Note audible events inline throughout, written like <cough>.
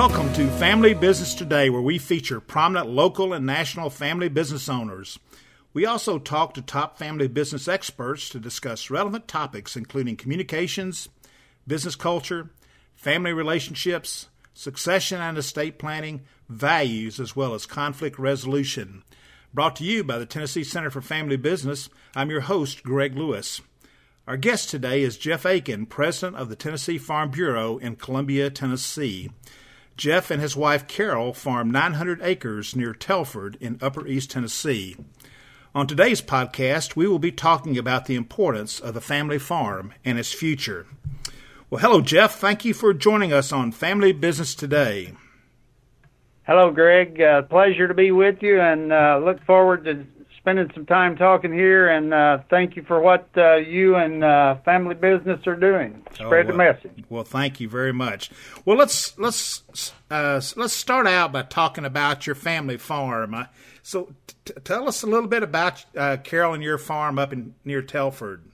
Welcome to Family Business Today, where we feature prominent local and national family business owners. We also talk to top family business experts to discuss relevant topics including communications, business culture, family relationships, succession and estate planning, values, as well as conflict resolution. Brought to you by the Tennessee Center for Family Business, I'm your host, Greg Lewis. Our guest today is Jeff Aiken, president of the Tennessee Farm Bureau in Columbia, Tennessee. Jeff and his wife Carol farm 900 acres near Telford in Upper East Tennessee. On today's podcast, we will be talking about the importance of the family farm and its future. Well, hello, Jeff. Thank you for joining us on Family Business Today. Hello, Greg. Uh, pleasure to be with you, and uh, look forward to spending some time talking here. And uh, thank you for what uh, you and uh, family business are doing. Spread oh, well, the message. Well, thank you very much. Well, let's let's uh, let's start out by talking about your family farm. Uh, so, t- tell us a little bit about uh, Carol and your farm up in near Telford.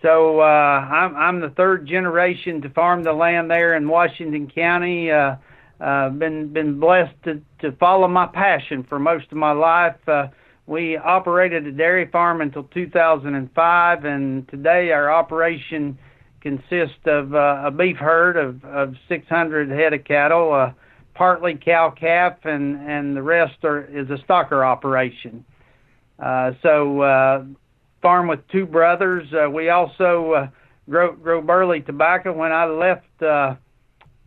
So, I'm I'm the third generation to farm the land there in Washington County uh, been been blessed to to follow my passion for most of my life. Uh, we operated a dairy farm until 2005, and today our operation consists of uh, a beef herd of, of 600 head of cattle, uh, partly cow calf, and and the rest are is a stocker operation. Uh, so uh, farm with two brothers. Uh, we also uh, grow grow burley tobacco. When I left. Uh,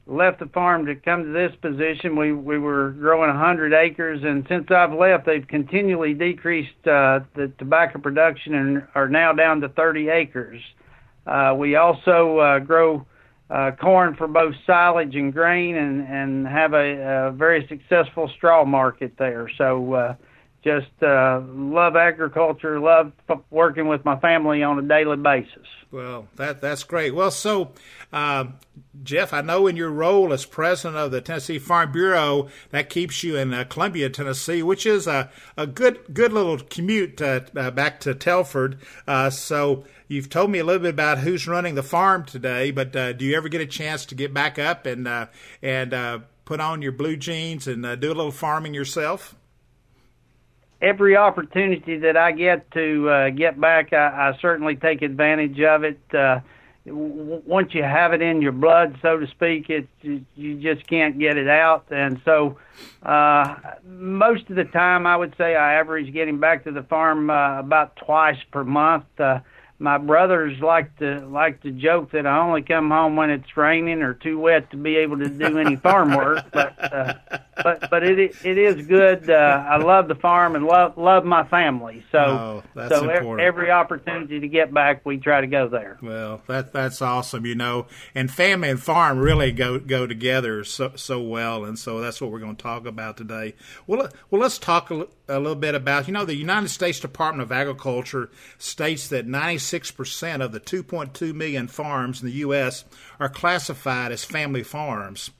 left the farm to come to this position, we we were growing 100 acres, and since I've left, they've continually decreased uh, the tobacco production and are now down to 30 acres. Uh, we also uh, grow uh, corn for both silage and grain, and and have a, a very successful straw market there. So. Uh, just uh, love agriculture, love working with my family on a daily basis. Well, that that's great. Well, so uh, Jeff, I know in your role as president of the Tennessee Farm Bureau, that keeps you in uh, Columbia, Tennessee, which is a, a good good little commute uh, uh back to Telford. Uh, so you've told me a little bit about who's running the farm today, but do you ever get a chance to get back up and and put on your blue jeans and do a little farming yourself? Every opportunity that I get to uh, get back, I, I certainly take advantage of it. Uh, w- once you have it in your blood, so to speak, it you just can't get it out. And so, uh, most of the time, I would say I average getting back to the farm uh, about twice per month. Uh, my brothers like to like to joke that I only come home when it's raining or too wet to be able to do any farm work. But uh, but but it it is good. Uh, I love the farm and love love my family. So oh, so important. every opportunity to get back, we try to go there. Well, that that's awesome. You know, and family and farm really go go together so so well, and so that's what we're going to talk about today. Well, well, let's talk a, a little bit about you know the United States Department of Agriculture states that ninety 96% of the 2.2 million farms in the U.S. are classified as family farms.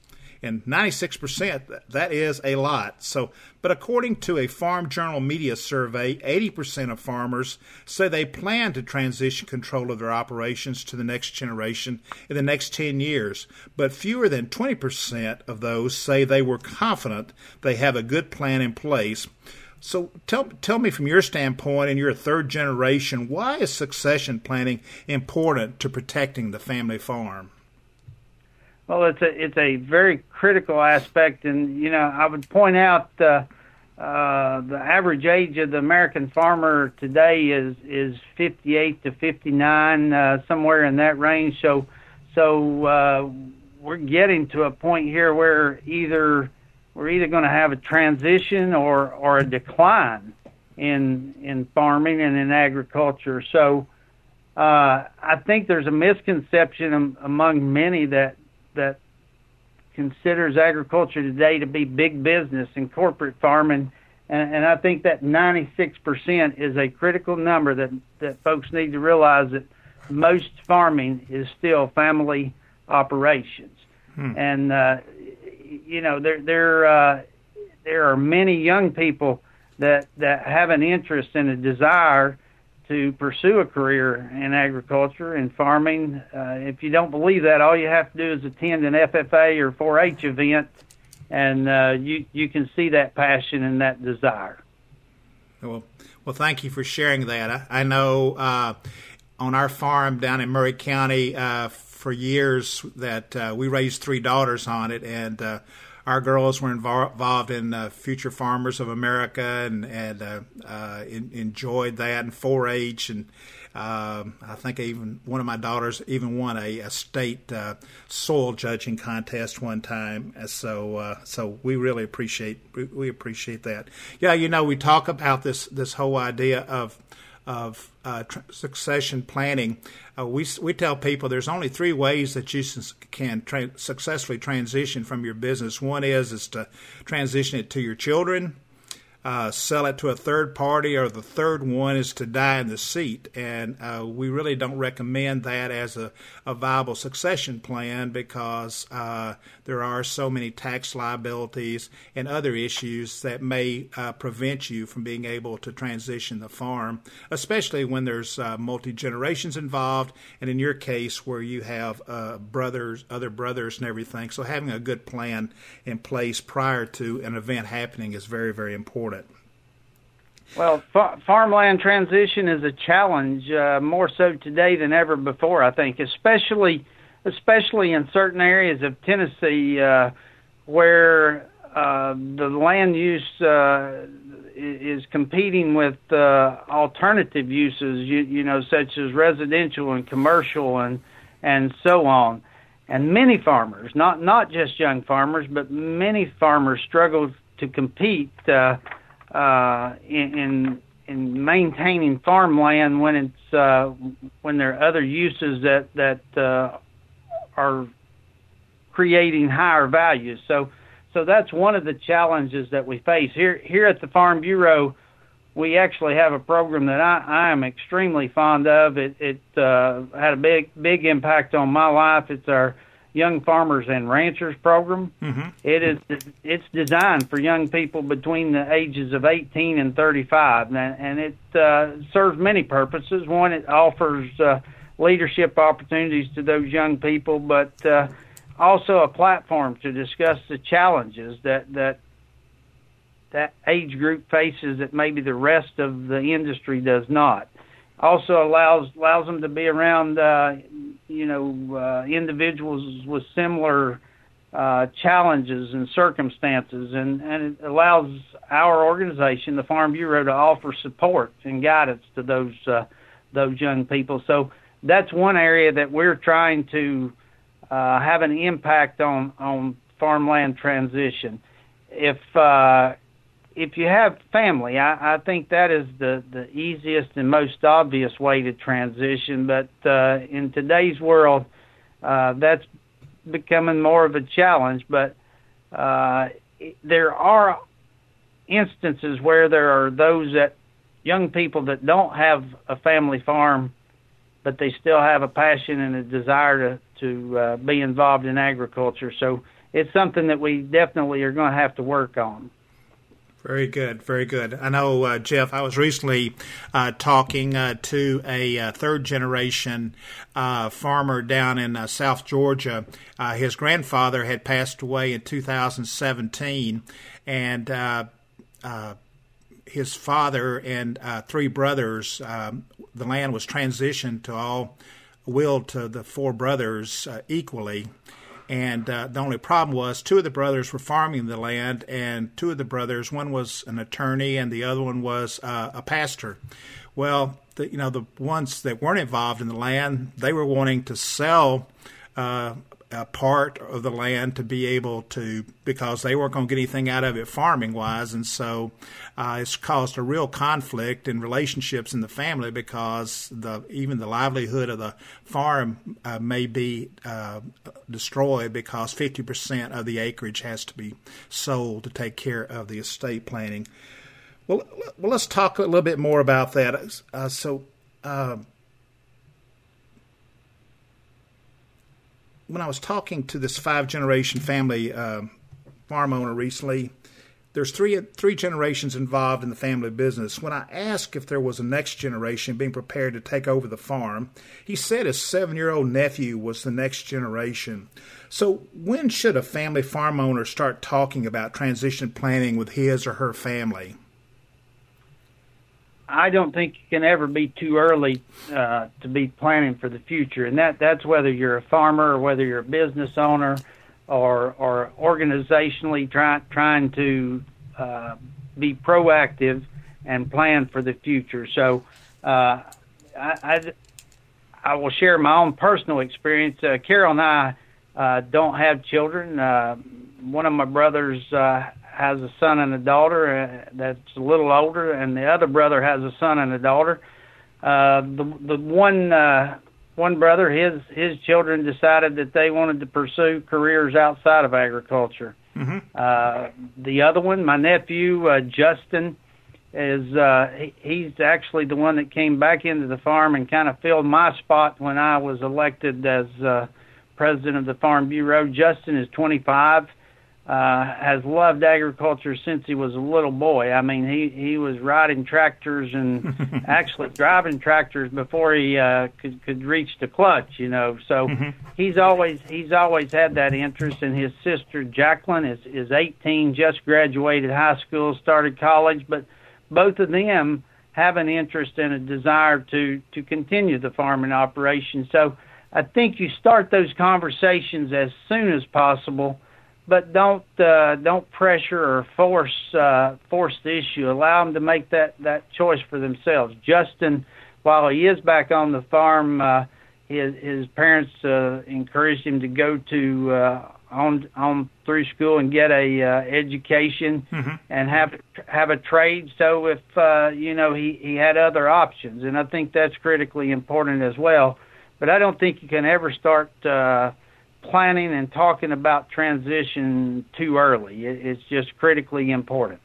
And 96%, that is a lot. So, but according to a Farm Journal media survey, 80% of farmers say they plan to transition control of their operations to the next generation in the next 10 years. But fewer than 20% of those say they were confident they have a good plan in place. So tell tell me from your standpoint, and you're a third generation, why is succession planning important to protecting the family farm? Well, it's a it's a very critical aspect, and you know I would point out uh, uh, the average age of the American farmer today is is 58 to 59, uh, somewhere in that range. So so uh, we're getting to a point here where either we're either going to have a transition or or a decline in in farming and in agriculture. So uh, I think there's a misconception among many that that considers agriculture today to be big business and corporate farming. And, and I think that 96% is a critical number that, that folks need to realize that most farming is still family operations. Hmm. And uh, you know there there uh, there are many young people that that have an interest and a desire to pursue a career in agriculture and farming. Uh, if you don't believe that, all you have to do is attend an FFA or 4-H event, and uh, you you can see that passion and that desire. Well, well, thank you for sharing that. I, I know uh, on our farm down in Maury County uh, for years that uh, we raised three daughters on it, and uh, our girls were involved in uh, Future Farmers of America and and uh, uh, in, enjoyed that and 4-H and um, I think even one of my daughters even won a, a state uh, soil judging contest one time. So uh, so we really appreciate we appreciate that. Yeah, you know we talk about this this whole idea of of uh, tr- succession planning, uh, we we tell people there's only three ways that you can tra- successfully transition from your business. One is is to transition it to your children uh, sell it to a third party, or the third one is to die in the seat. And uh, we really don't recommend that as a, a viable succession plan because uh, there are so many tax liabilities and other issues that may uh, prevent you from being able to transition the farm, especially when there's uh, multi generations involved, and in your case where you have uh, brothers, other brothers, and everything. So having a good plan in place prior to an event happening is very, very important. Well, fa- farmland transition is a challenge uh, more so today than ever before. I think, especially especially in certain areas of Tennessee uh, where uh, the land use uh, is competing with uh, alternative uses, you, you know, such as residential and commercial and and so on. And many farmers, not not just young farmers, but many farmers struggle to compete. Uh, uh, in, in in maintaining farmland when it's uh, when there are other uses that that uh, are creating higher values. So so that's one of the challenges that we face here here at the Farm Bureau. We actually have a program that I, I am extremely fond of. It, it uh, had a big big impact on my life. It's our Young Farmers and Ranchers program. Mm-hmm. It is it's designed for young people between the ages of 18 and 35, and, it uh, serves many purposes. One, it offers uh, leadership opportunities to those young people, but uh, also a platform to discuss the challenges that that that age group faces that maybe the rest of the industry does not also allows allows them to be around uh, you know uh, individuals with similar uh, challenges and circumstances, and and it allows our organization, the Farm Bureau, to offer support and guidance to those uh, those young people. So that's one area that we're trying to uh, have an impact on on farmland transition. If uh, if you have family, I, I think that is the the easiest and most obvious way to transition. But uh, in today's world, uh, that's becoming more of a challenge. But uh, there are instances where there are those that young people that don't have a family farm, but they still have a passion and a desire to to uh, be involved in agriculture. So it's something that we definitely are going to have to work on. Very good, very good. I know, uh, Jeff, I was recently uh, talking uh, to a uh, third generation uh, farmer down in uh, South Georgia. his grandfather had passed away in 2017, and his father and three brothers, um, the land was transitioned to all will to the four brothers equally. And uh, the only problem was two of the brothers were farming the land, and two of the brothers, one was an attorney and the other one was uh, a pastor. Well, the, you know, the ones that weren't involved in the land, they were wanting to sell uh, a part of the land to be able to because they weren't going to get anything out of it farming wise, and so uh, it's caused a real conflict in relationships in the family because the even the livelihood of the farm uh, may be uh, destroyed because fifty percent of the acreage has to be sold to take care of the estate planning. Well, well, let's talk a little bit more about that. Uh, so. Um, when I was talking to this five generation family uh, farm owner recently, there's three three generations involved in the family business. When I asked if there was a next generation being prepared to take over the farm, he said his seven year old nephew was the next generation. So, when should a family farm owner start talking about transition planning with his or her family? I don't think you can ever be too early uh, to be planning for the future, and that that's whether you're a farmer or whether you're a business owner or or organizationally trying trying to uh, be proactive and plan for the future. So, uh, I, I, I will share my own personal experience. Uh, Carol and I uh, don't have children. Uh, one of my brothers has a son and a daughter uh, that's a little older, and the other brother has a son and a daughter. Uh, the the one uh, one brother, his his children decided that they wanted to pursue careers outside of agriculture. Mm-hmm. Uh, the other one, my nephew uh, Justin, is uh, he, he's actually the one that came back into the farm and kind of filled my spot when I was elected as uh, president of the Farm Bureau. Justin is 25 uh, has loved agriculture since he was a little boy. I mean, he he was riding tractors and <laughs> actually driving tractors before he uh, could could reach the clutch. You know, so mm-hmm. he's always he's always had that interest. And his sister Jacqueline is is 18, just graduated high school, started college, but both of them have an interest and a desire to to continue the farming operation. So I think you start those conversations as soon as possible but don't uh, don't pressure or force uh, force the issue. Allow them to make that that choice for themselves. Justin, while he is back on the farm, uh, his his parents uh, encouraged him to go to uh, on on through school and get a uh, education mm-hmm. and have have a trade. So if uh, you know he he had other options, and I think that's critically important as well. But I don't think you can ever start. Uh, planning and talking about transition too early. It, it's just critically important.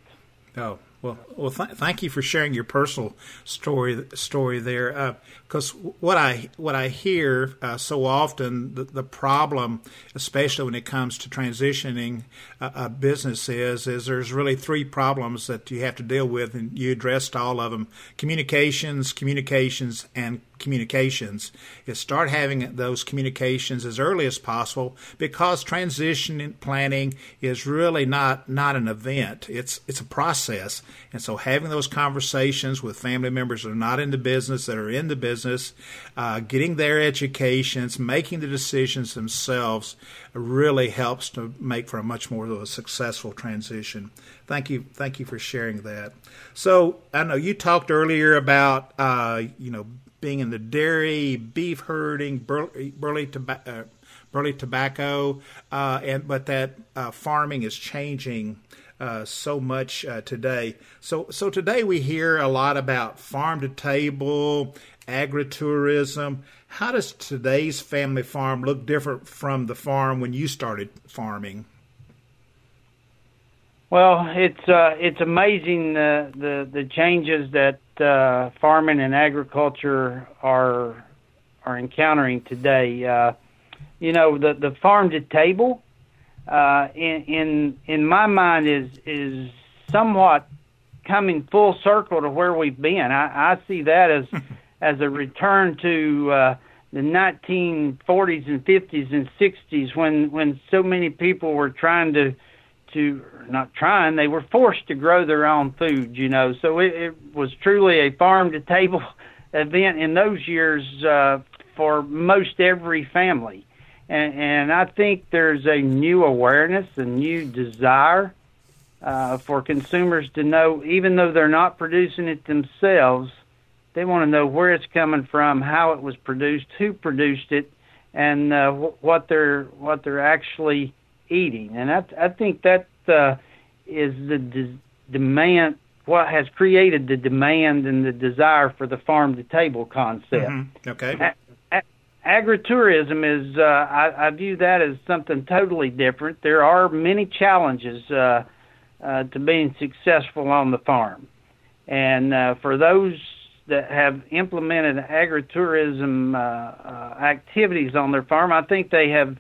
Oh well, well, th- thank you for sharing your personal story story there. Uh, Because what I what I hear uh, so often, the, the problem, especially when it comes to transitioning a, a, business, is is there's really three problems that you have to deal with, and you addressed all of them: communications, communications, and communications. Is start having those communications as early as possible because transition planning is really not not an event. It's it's a process. And so having those conversations with family members that are not in the business that are in the business uh, getting their educations making the decisions themselves really helps to make for a much more of a successful transition thank you thank you for sharing that so i know you talked earlier about uh, you know being in the dairy, beef herding, uh, burley tobacco, uh, and but that uh, farming is changing uh, so much uh, today. So so today we hear a lot about farm to table, agritourism. How does today's family farm look different from the farm when you started farming? Well, it's uh, it's amazing uh, the the changes that uh, farming and agriculture are are encountering today. Uh, you know, the the farm to table uh, in in in my mind is is somewhat coming full circle to where we've been. I, I see that as <laughs> as a return to uh, the 1940s and 50s and 60s when when so many people were trying to to not trying they were forced to grow their own food you know. So it, it was truly a farm to table <laughs> event in those years uh, for most every family. And, and I think there's a new awareness a new desire uh, for consumers to know even though they're not producing it themselves they want to know where it's coming from how it was produced who produced it and uh, what they're what they're actually eating, and I, I think that uh, is the de- demand. What has created the demand and the desire for the farm to table concept? Mm-hmm. Okay. A- agritourism is uh, I, I view that as something totally different. There are many challenges uh, uh, to being successful on the farm, and uh, for those that have implemented agritourism uh, uh, activities on their farm, I think they have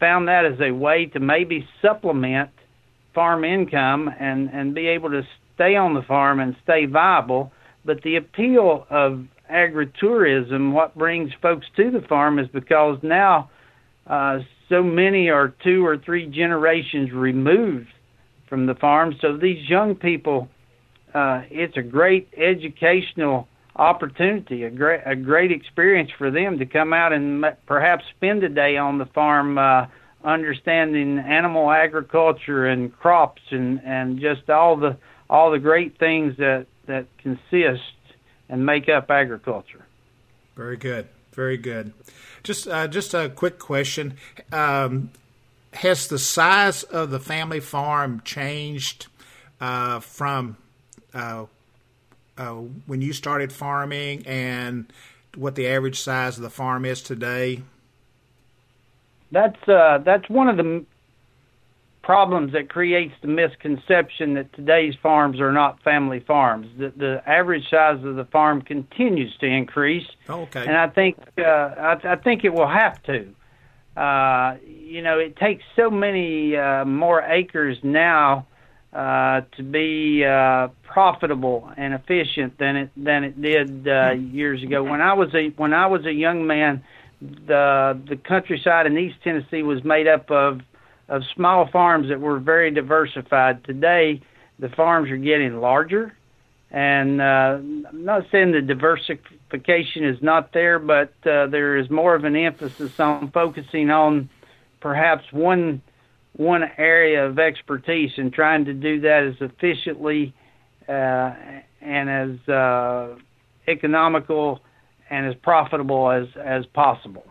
found that as a way to maybe supplement farm income and and be able to stay on the farm and stay viable. But the appeal of agritourism, what brings folks to the farm, is because now uh, so many are two or three generations removed from the farm. So these young people, uh, it's a great educational opportunity, a great a great experience for them to come out and perhaps spend a day on the farm, uh, understanding animal agriculture and crops and and just all the all the great things that that consist and make up agriculture. Very good, very good. Just uh, just a quick question: um, Has the size of the family farm changed uh, from uh, when you started farming and what the average size of the farm is today? That's uh, that's one of the problems that creates the misconception that today's farms are not family farms. The, the average size of the farm continues to increase, oh, okay. and I think uh, I, I think it will have to. Uh, you know, it takes so many uh, more acres now uh, to be uh, profitable and efficient than it than it did uh, years ago. When I was a when I was a young man, the the countryside in East Tennessee was made up of of small farms that were very diversified. Today, the farms are getting larger, and uh, I'm not saying the diversification is not there, but uh, there is more of an emphasis on focusing on perhaps one one area of expertise and trying to do that as efficiently uh, and as uh, economical and as profitable as as possible.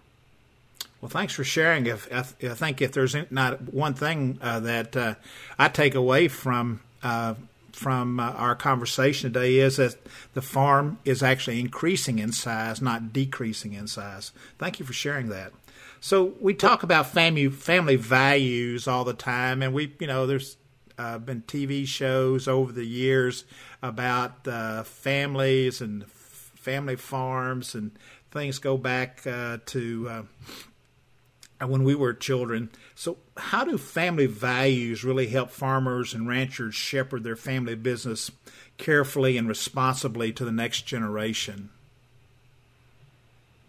Well, thanks for sharing. If, I think if there's not one thing uh, that uh, I take away from uh, from uh, our conversation today is that the farm is actually increasing in size, not decreasing in size. Thank you for sharing that. So we talk about family family values all the time, and we you know there's uh, been TV shows over the years about uh, families and family farms and things go back to when we were children. So, how do family values really help farmers and ranchers shepherd their family business carefully and responsibly to the next generation?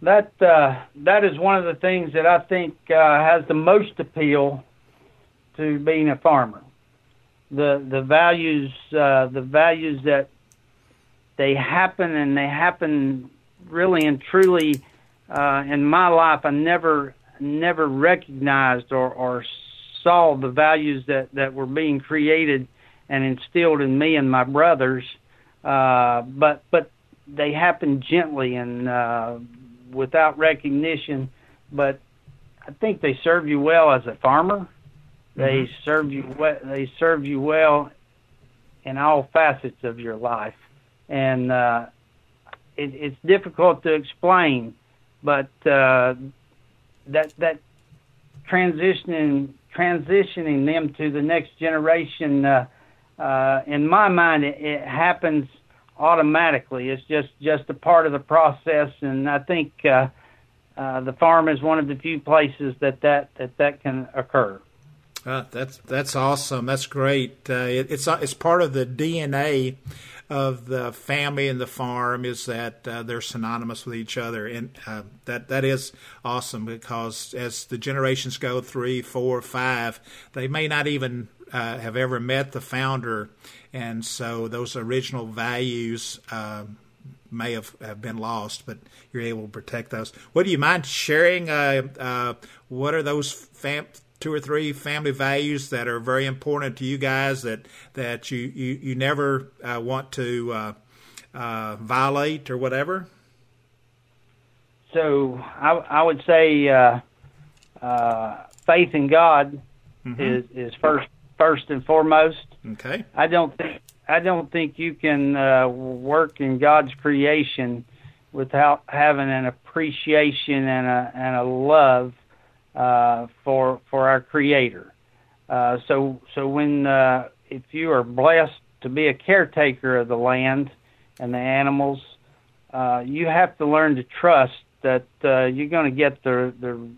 That uh, that is one of the things that I think uh, has the most appeal to being a farmer. The the values uh, the values that they happen and they happen really and truly uh, in my life. I never never recognized or, or saw the values that, that were being created and instilled in me and my brothers. Uh, but but they happened gently and uh, without recognition. But I think they serve you well as a farmer. They mm-hmm. serve you well. They serve you well in all facets of your life, and uh, it, it's difficult to explain. But uh, that that transitioning transitioning them to the next generation uh, uh, in my mind it, it happens automatically. It's just just a part of the process and I think uh, uh, the farm is one of the few places that that that, that can occur. Uh, that's that's awesome. That's great. Uh, it, it's it's part of the DNA of the family and the farm is that uh, they're synonymous with each other, and uh, that that is awesome because as the generations go three, four, five, they may not even uh, have ever met the founder, and so those original values uh, may have, have been lost, but you're able to protect those. What do you mind sharing? Uh, uh, what are those fam- two or three family values that are very important to you guys that that you you, you never uh, want to uh, uh, violate or whatever? So I, I would say uh, uh, faith in God mm-hmm. is is first first and foremost. Okay. I don't think I don't think you can uh, work in God's creation without having an appreciation and a and a love uh, for for our Creator. Uh, so so when uh, if you are blessed to be a caretaker of the land and the animals, uh, you have to learn to trust that uh, you're going to get the the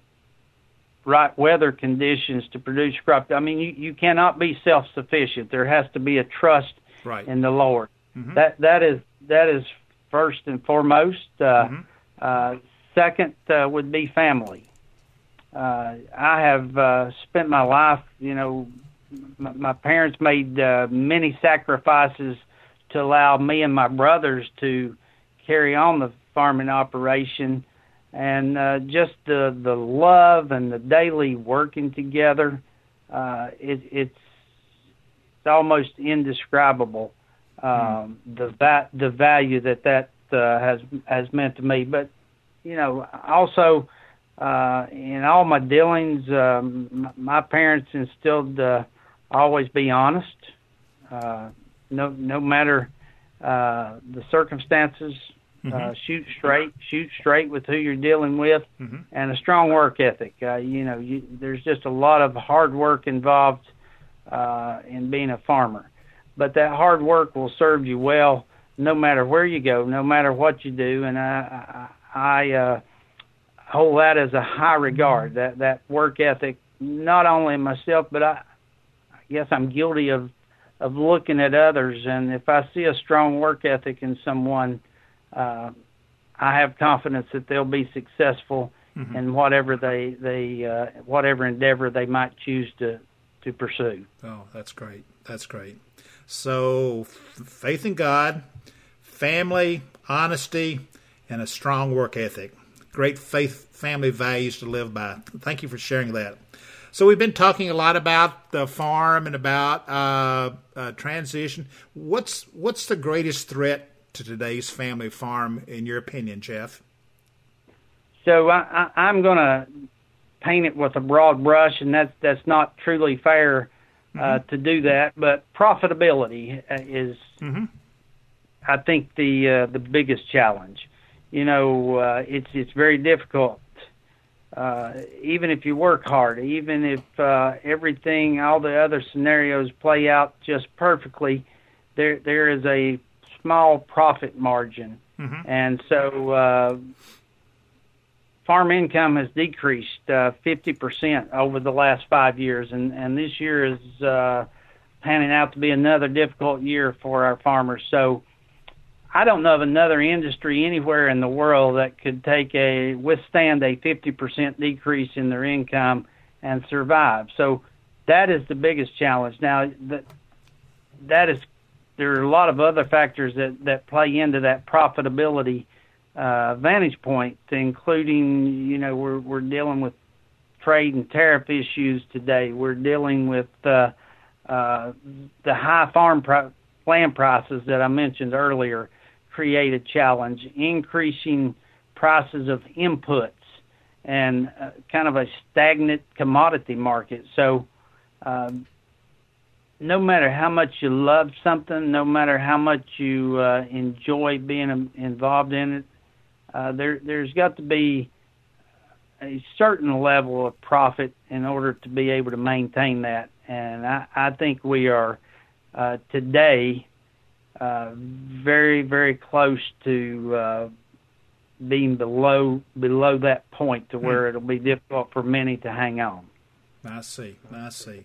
right weather conditions to produce crop. I mean, you, you cannot be self sufficient. There has to be a trust right. in the Lord. Mm-hmm. That that is that is first and foremost. Uh, mm-hmm. uh, second uh, would be family. Uh, I have uh, spent my life, you know, my, my parents made uh, many sacrifices to allow me and my brothers to carry on the farming operation, and uh, just the the love and the daily working together, uh, it, it's it's almost indescribable. Um, mm. The va- the value that that uh, has has meant to me, but you know also uh, in all my dealings, um, my parents instilled uh, always be honest. Uh, no, no matter uh, the circumstances, mm-hmm. uh, shoot straight, shoot straight with who you're dealing with, mm-hmm. and a strong work ethic. Uh, you know, you, there's just a lot of hard work involved uh, in being a farmer, but that hard work will serve you well no matter where you go, no matter what you do. And I, I, I uh, hold that as a high regard. That that work ethic, not only myself, but I, I guess I'm guilty of of looking at others. And if I see a strong work ethic in someone, uh, I have confidence that they'll be successful mm-hmm. in whatever they they uh, whatever endeavor they might choose to to pursue. Oh, that's great. That's great. So, faith in God, family, honesty, and a strong work ethic. Great faith family values to live by. Thank you for sharing that. So we've been talking a lot about the farm and about uh, uh, transition. What's what's the greatest threat to today's family farm, in your opinion, Jeff? So I, I, am going to paint it with a broad brush, and that's that's not truly fair uh, mm-hmm. to do that. But profitability uh, is, mm-hmm. I think, the uh, the biggest challenge. You know, uh, it's it's very difficult uh, even if you work hard, even if uh, everything, all the other scenarios play out just perfectly, there there is a small profit margin, mm-hmm. and so uh, farm income has decreased uh, fifty percent over the last five years, and and this year is uh, panning out to be another difficult year for our farmers. So I don't know of another industry anywhere in the world that could take a withstand a 50% decrease in their income and survive. So that is the biggest challenge. Now that that is there are a lot of other factors that that play into that profitability uh, vantage point, including you know we're we're dealing with trade and tariff issues today. We're dealing with uh, uh, the high farm pro- land prices that I mentioned earlier create a challenge, increasing prices of inputs and uh, kind of a stagnant commodity market. So, um, no matter how much you love something, no matter how much you uh, enjoy being involved in it, uh, there there's got to be a certain level of profit in order to be able to maintain that. And I, I think we are uh, today uh, very very close to uh, being below below that point to where hmm. it'll be difficult for many to hang on. I see. I see.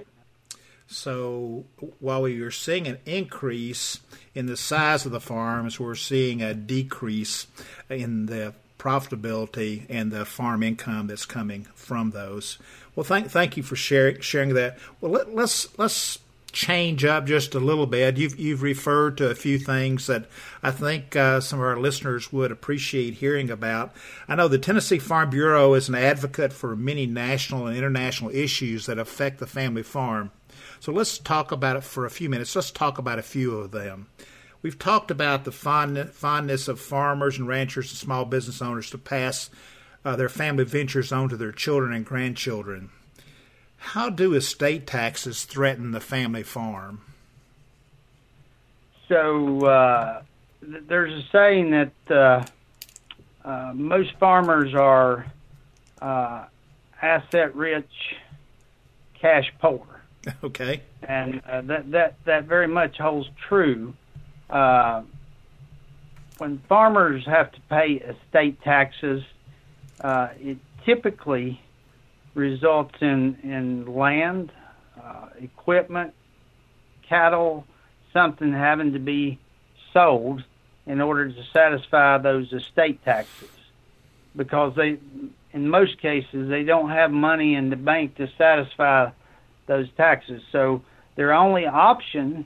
So while we are seeing an increase in the size of the farms, we're seeing a decrease in the profitability and the farm income that's coming from those. Well, thank thank you for sharing sharing that. Well, let, let's let's change up just a little bit. You've you've referred to a few things that I think uh, some of our listeners would appreciate hearing about. I know the Tennessee Farm Bureau is an advocate for many national and international issues that affect the family farm. So let's talk about it for a few minutes. Let's talk about a few of them. We've talked about the fond, fondness of farmers and ranchers and small business owners to pass uh, their family ventures on to their children and grandchildren. How do estate taxes threaten the family farm? So uh, there's a saying that uh, uh, most farmers are uh, asset rich, cash poor. <laughs> Okay. And uh, that that that very much holds true. Uh, when farmers have to pay estate taxes, it typically results in in land, uh, equipment, cattle, something having to be sold in order to satisfy those estate taxes, because they, in most cases, they don't have money in the bank to satisfy those taxes. So their only option,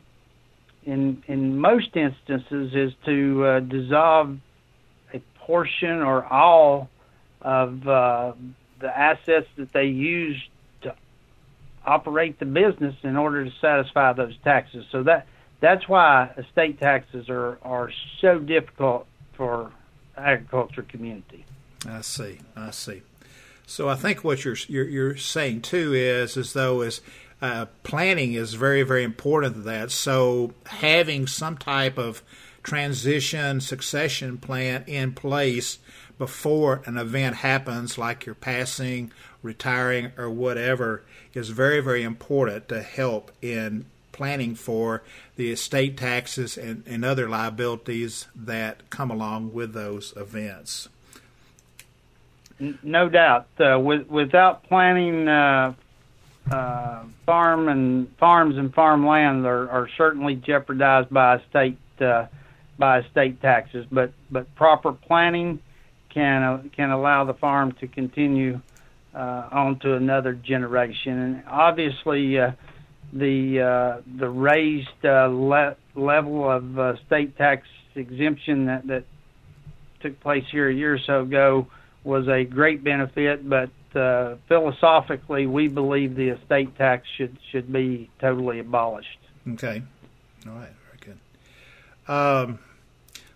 in in most instances, is to uh, dissolve a portion or all of uh, the assets that they use to operate the business in order to satisfy those taxes. So that that's why estate taxes are are so difficult for agriculture community. I see. I see. So I think what you're you're, you're saying too is as though is uh, planning is very very important to that. So having some type of transition succession plan in place before an event happens, like you're passing, retiring, or whatever, is very, very important to help in planning for the estate taxes and, and other liabilities that come along with those events. No doubt. Uh, with, without planning, uh, uh, farm and farms and farmland are, are certainly jeopardized by state uh, by estate taxes. But but proper planning can uh, can allow the farm to continue uh, on to another generation. And obviously, the the raised le- level of state tax exemption that that took place here a year or so ago was a great benefit. But uh, philosophically, we believe the estate tax should should be totally abolished. Okay, all right, very good. Um,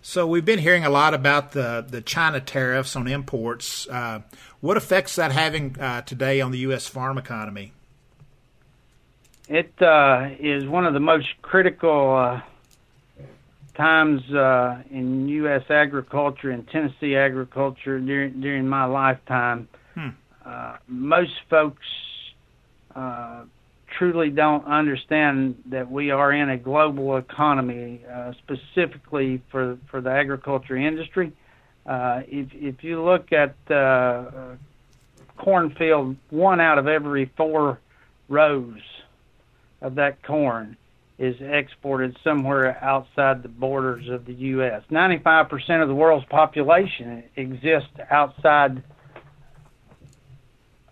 so we've been hearing a lot about the, the China tariffs on imports. Uh, what effects that having uh, today on the U.S. farm economy? It uh, is one of the most critical uh, times uh, in U.S. agriculture and Tennessee agriculture during during my lifetime. Hmm. Uh, most folks truly don't understand that we are in a global economy, uh, specifically for for the agriculture industry. Uh, if if you look at uh, cornfield, one out of every four rows of that corn is exported somewhere outside the borders of the U.S. 95% of the world's population exists outside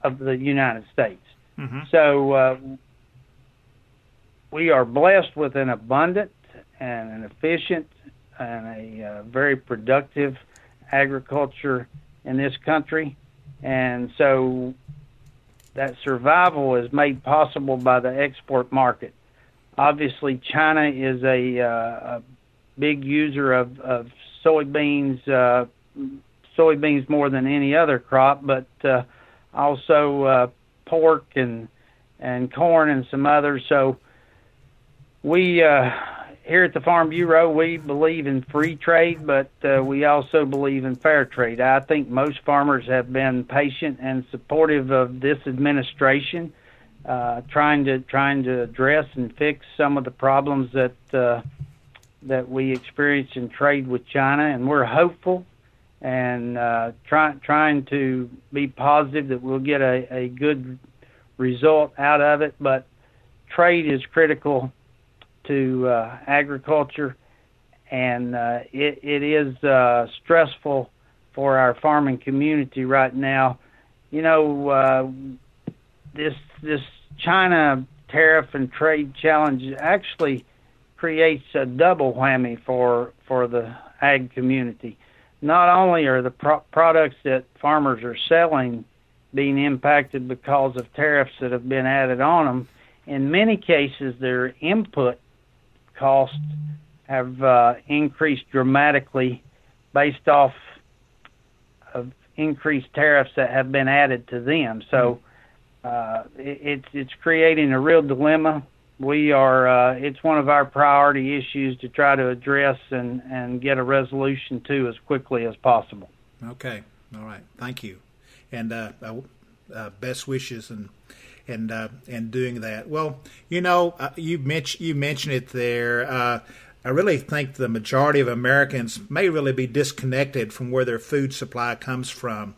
of the United States. Mm-hmm. So uh, we are blessed with an abundant and an efficient and a uh, very productive agriculture in this country. And so that survival is made possible by the export market. Obviously, China is a, uh, a big user of, of soybeans, uh, soybeans more than any other crop, but uh, also uh, pork and and corn and some others. So we uh, here at the Farm Bureau we believe in free trade, but uh, we also believe in fair trade. I think most farmers have been patient and supportive of this administration, uh, trying to trying to address and fix some of the problems that uh, that we experience in trade with China, and we're hopeful and uh, trying trying to be positive that we'll get a, a good result out of it. But trade is critical to uh, agriculture, and uh, it, it is uh, stressful for our farming community right now. You know, uh, this this China tariff and trade challenge actually creates a double whammy for for the ag community. Not only are the pro- products that farmers are selling being impacted because of tariffs that have been added on them, in many cases their input costs have uh, increased dramatically based off of increased tariffs that have been added to them. So uh, it, it's it's creating a real dilemma. We are uh, it's one of our priority issues to try to address and and get a resolution to as quickly as possible. Okay, all right, thank you, and uh, uh best wishes and and uh, and doing that. Well, you know, uh, you mentioned you mentioned it there. Uh, I really think the majority of Americans may really be disconnected from where their food supply comes from.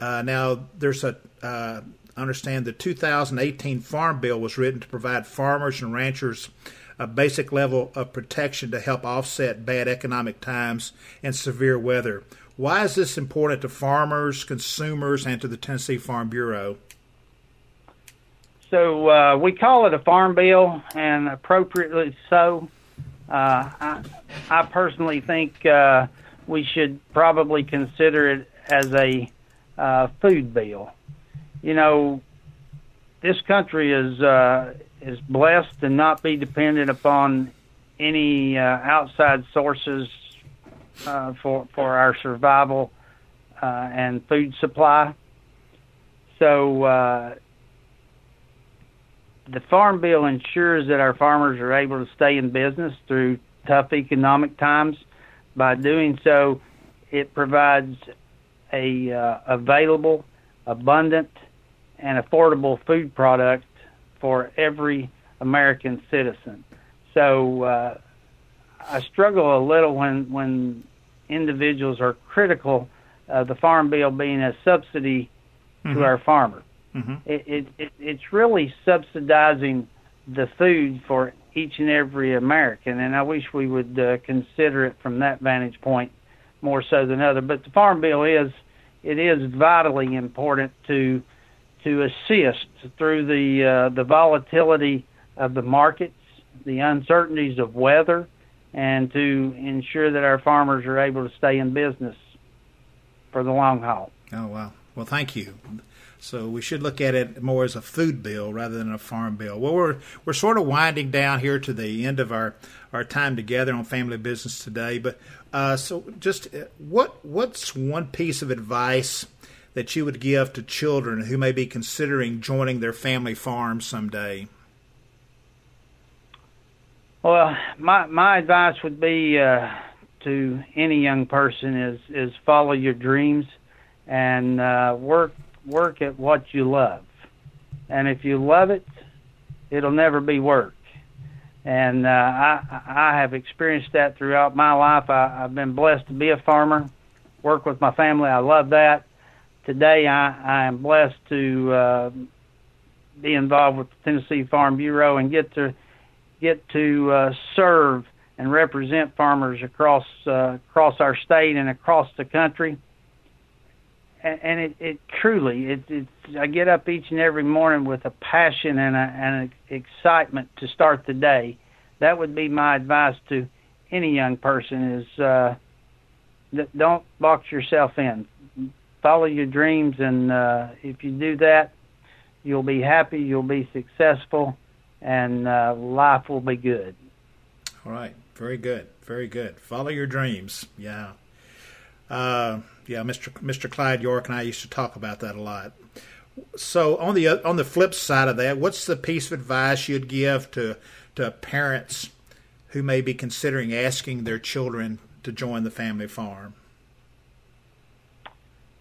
Uh, now, there's a uh, understand the 2018 Farm Bill was written to provide farmers and ranchers a basic level of protection to help offset bad economic times and severe weather. Why is this important to farmers, consumers, and to the Tennessee Farm Bureau? So uh, we call it a farm bill, and appropriately so. Uh, I, I personally think uh, we should probably consider it as a uh, food bill. You know, this country is uh, is blessed to not be dependent upon any uh, outside sources uh, for for our survival uh, and food supply. So uh, the Farm Bill ensures that our farmers are able to stay in business through tough economic times. By doing so, it provides a uh, available, abundant, and affordable food product for every American citizen. So uh, I struggle a little when when individuals are critical of the farm bill being a subsidy mm-hmm. to our farmers. Mm-hmm. It, it, it, it's really subsidizing the food for each and every American, and I wish we would uh, consider it from that vantage point more so than other. But the farm bill is it is vitally important to to assist through the uh, the volatility of the markets, the uncertainties of weather, and to ensure that our farmers are able to stay in business for the long haul. Oh wow! Well, thank you. So we should look at it more as a food bill rather than a farm bill. Well, we're we're sort of winding down here to the end of our, our time together on family business today. But uh, so, just uh, what what's one piece of advice that you would give to children who may be considering joining their family farm someday? Well, my my advice would be uh, to any young person is is follow your dreams and uh, work work at what you love. And if you love it, it'll never be work. And uh, I, I have experienced that throughout my life. I, I've been blessed to be a farmer, work with my family. I love that. Today, I, I am blessed to uh, be involved with the Tennessee Farm Bureau and get to get to uh, serve and represent farmers across uh, across our state and across the country and it, it truly it, it I get up each and every morning with a passion and a, and a excitement to start the day. That would be my advice to any young person: is uh, don't box yourself in. Follow your dreams, and uh, if you do that, you'll be happy, you'll be successful, and uh, life will be good. All right, very good, very good. Follow your dreams. Yeah. Uh, yeah, Mr. Mr. Clyde York and I used to talk about that a lot. So on the on the flip side of that, what's the piece of advice you'd give to to parents who may be considering asking their children to join the family farm?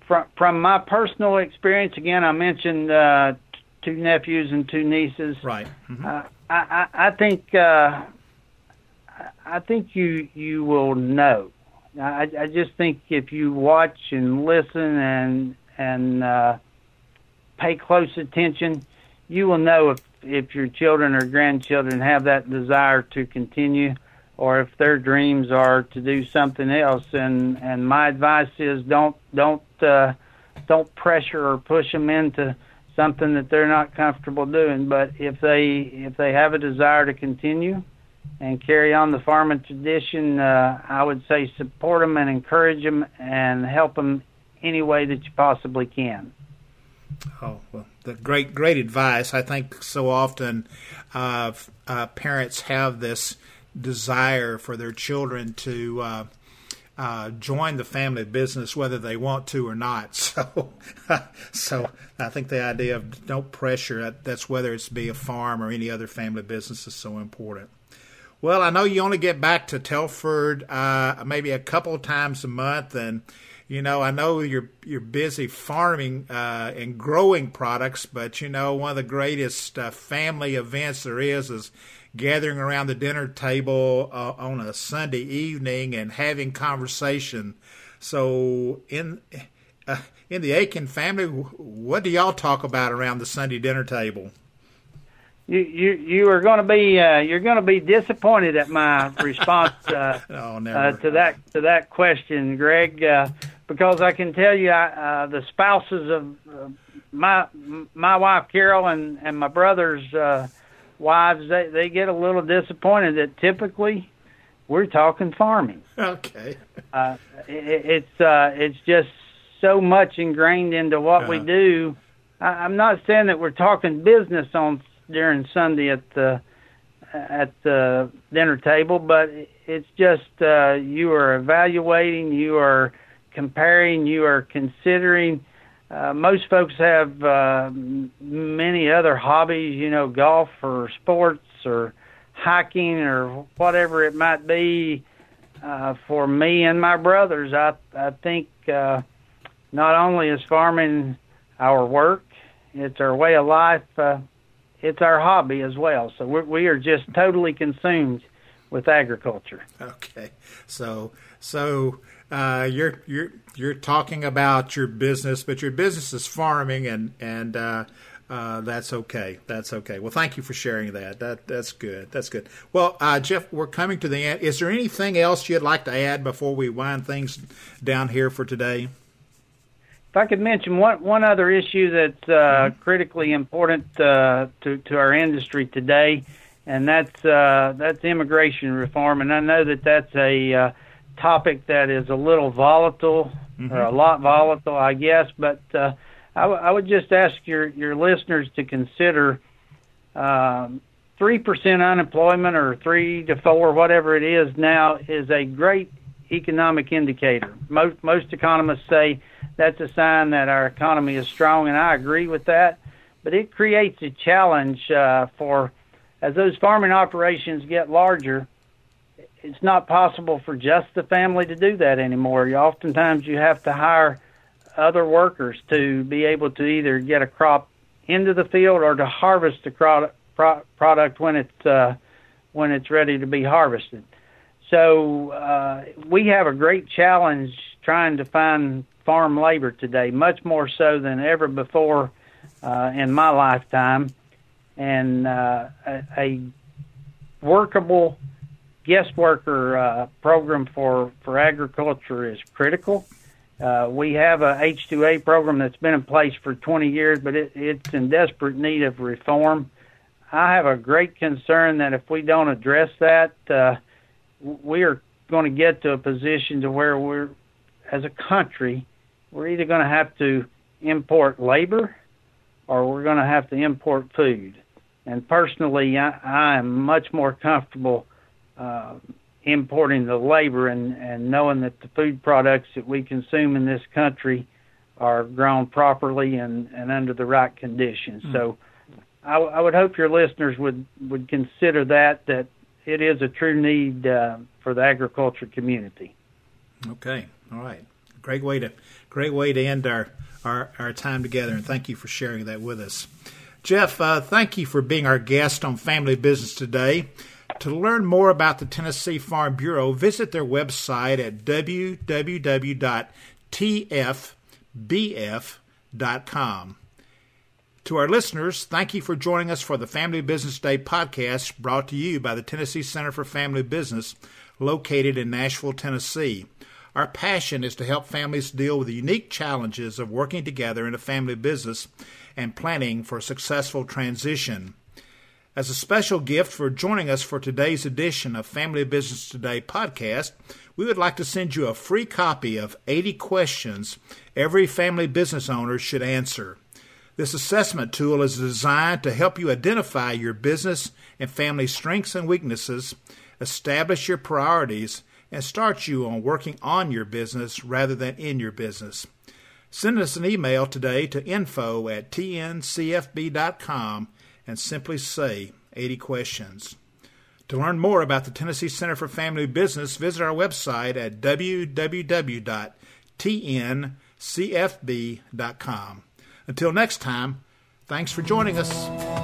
From from my personal experience, again, I mentioned uh, two nephews and two nieces. Right. Mm-hmm. Uh, I, I I think uh, I think you you will know I, I just think if you watch and listen and and uh, pay close attention, you will know if if your children or grandchildren have that desire to continue, or if their dreams are to do something else. And and my advice is don't don't uh, don't pressure or push them into something that they're not comfortable doing. But if they if they have a desire to continue, and carry on the farming tradition, uh, I would say support them and encourage them and help them any way that you possibly can. Oh well, the great great advice. I think so often uh, uh, parents have this desire for their children to uh, uh, join the family business whether they want to or not. <laughs> So, so I think the idea of don't pressure that's whether it's be a farm or any other family business is so important. Well, I know you only get back to Telford uh, maybe a couple times a month, and you know I know you're you're busy farming uh, and growing products, but you know one of the greatest uh, family events there is is gathering around the dinner table uh, on a Sunday evening and having conversation. So in uh, in the Aikin family, what do y'all talk about around the Sunday dinner table? You you you are going to be uh, you're going to be disappointed at my <laughs> response uh, oh, uh, to that to that question, Greg, uh, because I can tell you I, uh, the spouses of uh, my my wife Carol and and my brother's uh, wives they they get a little disappointed that typically we're talking farming. Okay. uh, it, it's uh, it's just so much ingrained into what we do. I, I'm not saying that we're talking business on during Sunday at the at the dinner table, but it's just uh, you are evaluating, you are comparing, you are considering. Uh, most folks have uh, many other hobbies, you know, golf or sports or hiking or whatever it might be. Uh, for me and my brothers, I I think uh, not only is farming our work, it's our way of life. Uh, it's our hobby as well. So we're, we are just totally consumed with agriculture. Okay, so so uh, you're you're you're talking about your business, but your business is farming, and and uh, uh, that's okay. That's okay. Well, thank you for sharing that. That that's good. That's good. Well, uh, Jeff, we're coming to the end. Is there anything else you'd like to add before we wind things down here for today? If I could mention one one other issue that's uh, mm-hmm. critically important uh, to to our industry today, and that's uh, that's immigration reform. And I know that that's a uh, topic that is a little volatile mm-hmm. or a lot volatile, I guess. But uh, I, w- I would just ask your your listeners to consider. Um, three percent unemployment or three to four, whatever it is now, is a great economic indicator. Most most economists say that's a sign that our economy is strong, and I agree with that. But it creates a challenge uh, for as those farming operations get larger. It's not possible for just the family to do that anymore. You, oftentimes, you have to hire other workers to be able to either get a crop into the field or to harvest the crop, pro- product when it's uh, when it's ready to be harvested. So uh, we have a great challenge trying to find farm labor today, much more so than ever before uh, in my lifetime. And uh, a, a workable guest worker uh, program for, for agriculture is critical. Uh, we have a H2A program that's been in place for 20 years, but it, it's in desperate need of reform. I have a great concern that if we don't address that, uh, we are going to get to a position to where we're, as a country, we're either going to have to import labor or we're going to have to import food. And personally, I, I am much more comfortable uh, importing the labor and, and knowing that the food products that we consume in this country are grown properly and, and under the right conditions. Mm. So I, I would hope your listeners would, would consider that, that it is a true need uh, for the agriculture community. Okay, all right, great way to great way to end our our, our time together, and thank you for sharing that with us, Jeff. Uh, thank you for being our guest on Family Business today. To learn more about the Tennessee Farm Bureau, visit their website at www.tfbf.com. To our listeners, thank you for joining us for the Family Business Day podcast brought to you by the Tennessee Center for Family Business, located in Nashville, Tennessee. Our passion is to help families deal with the unique challenges of working together in a family business and planning for a successful transition. As a special gift for joining us for today's edition of Family Business Today podcast, we would like to send you a free copy of 80 questions every family business owner should answer. This assessment tool is designed to help you identify your business and family strengths and weaknesses, establish your priorities, and start you on working on your business rather than in your business. Send us an email today to info at tncfb.com and simply say 80 questions. To learn more about the Tennessee Center for Family Business, visit our website at www.tncfb.com. Until next time, thanks for joining us.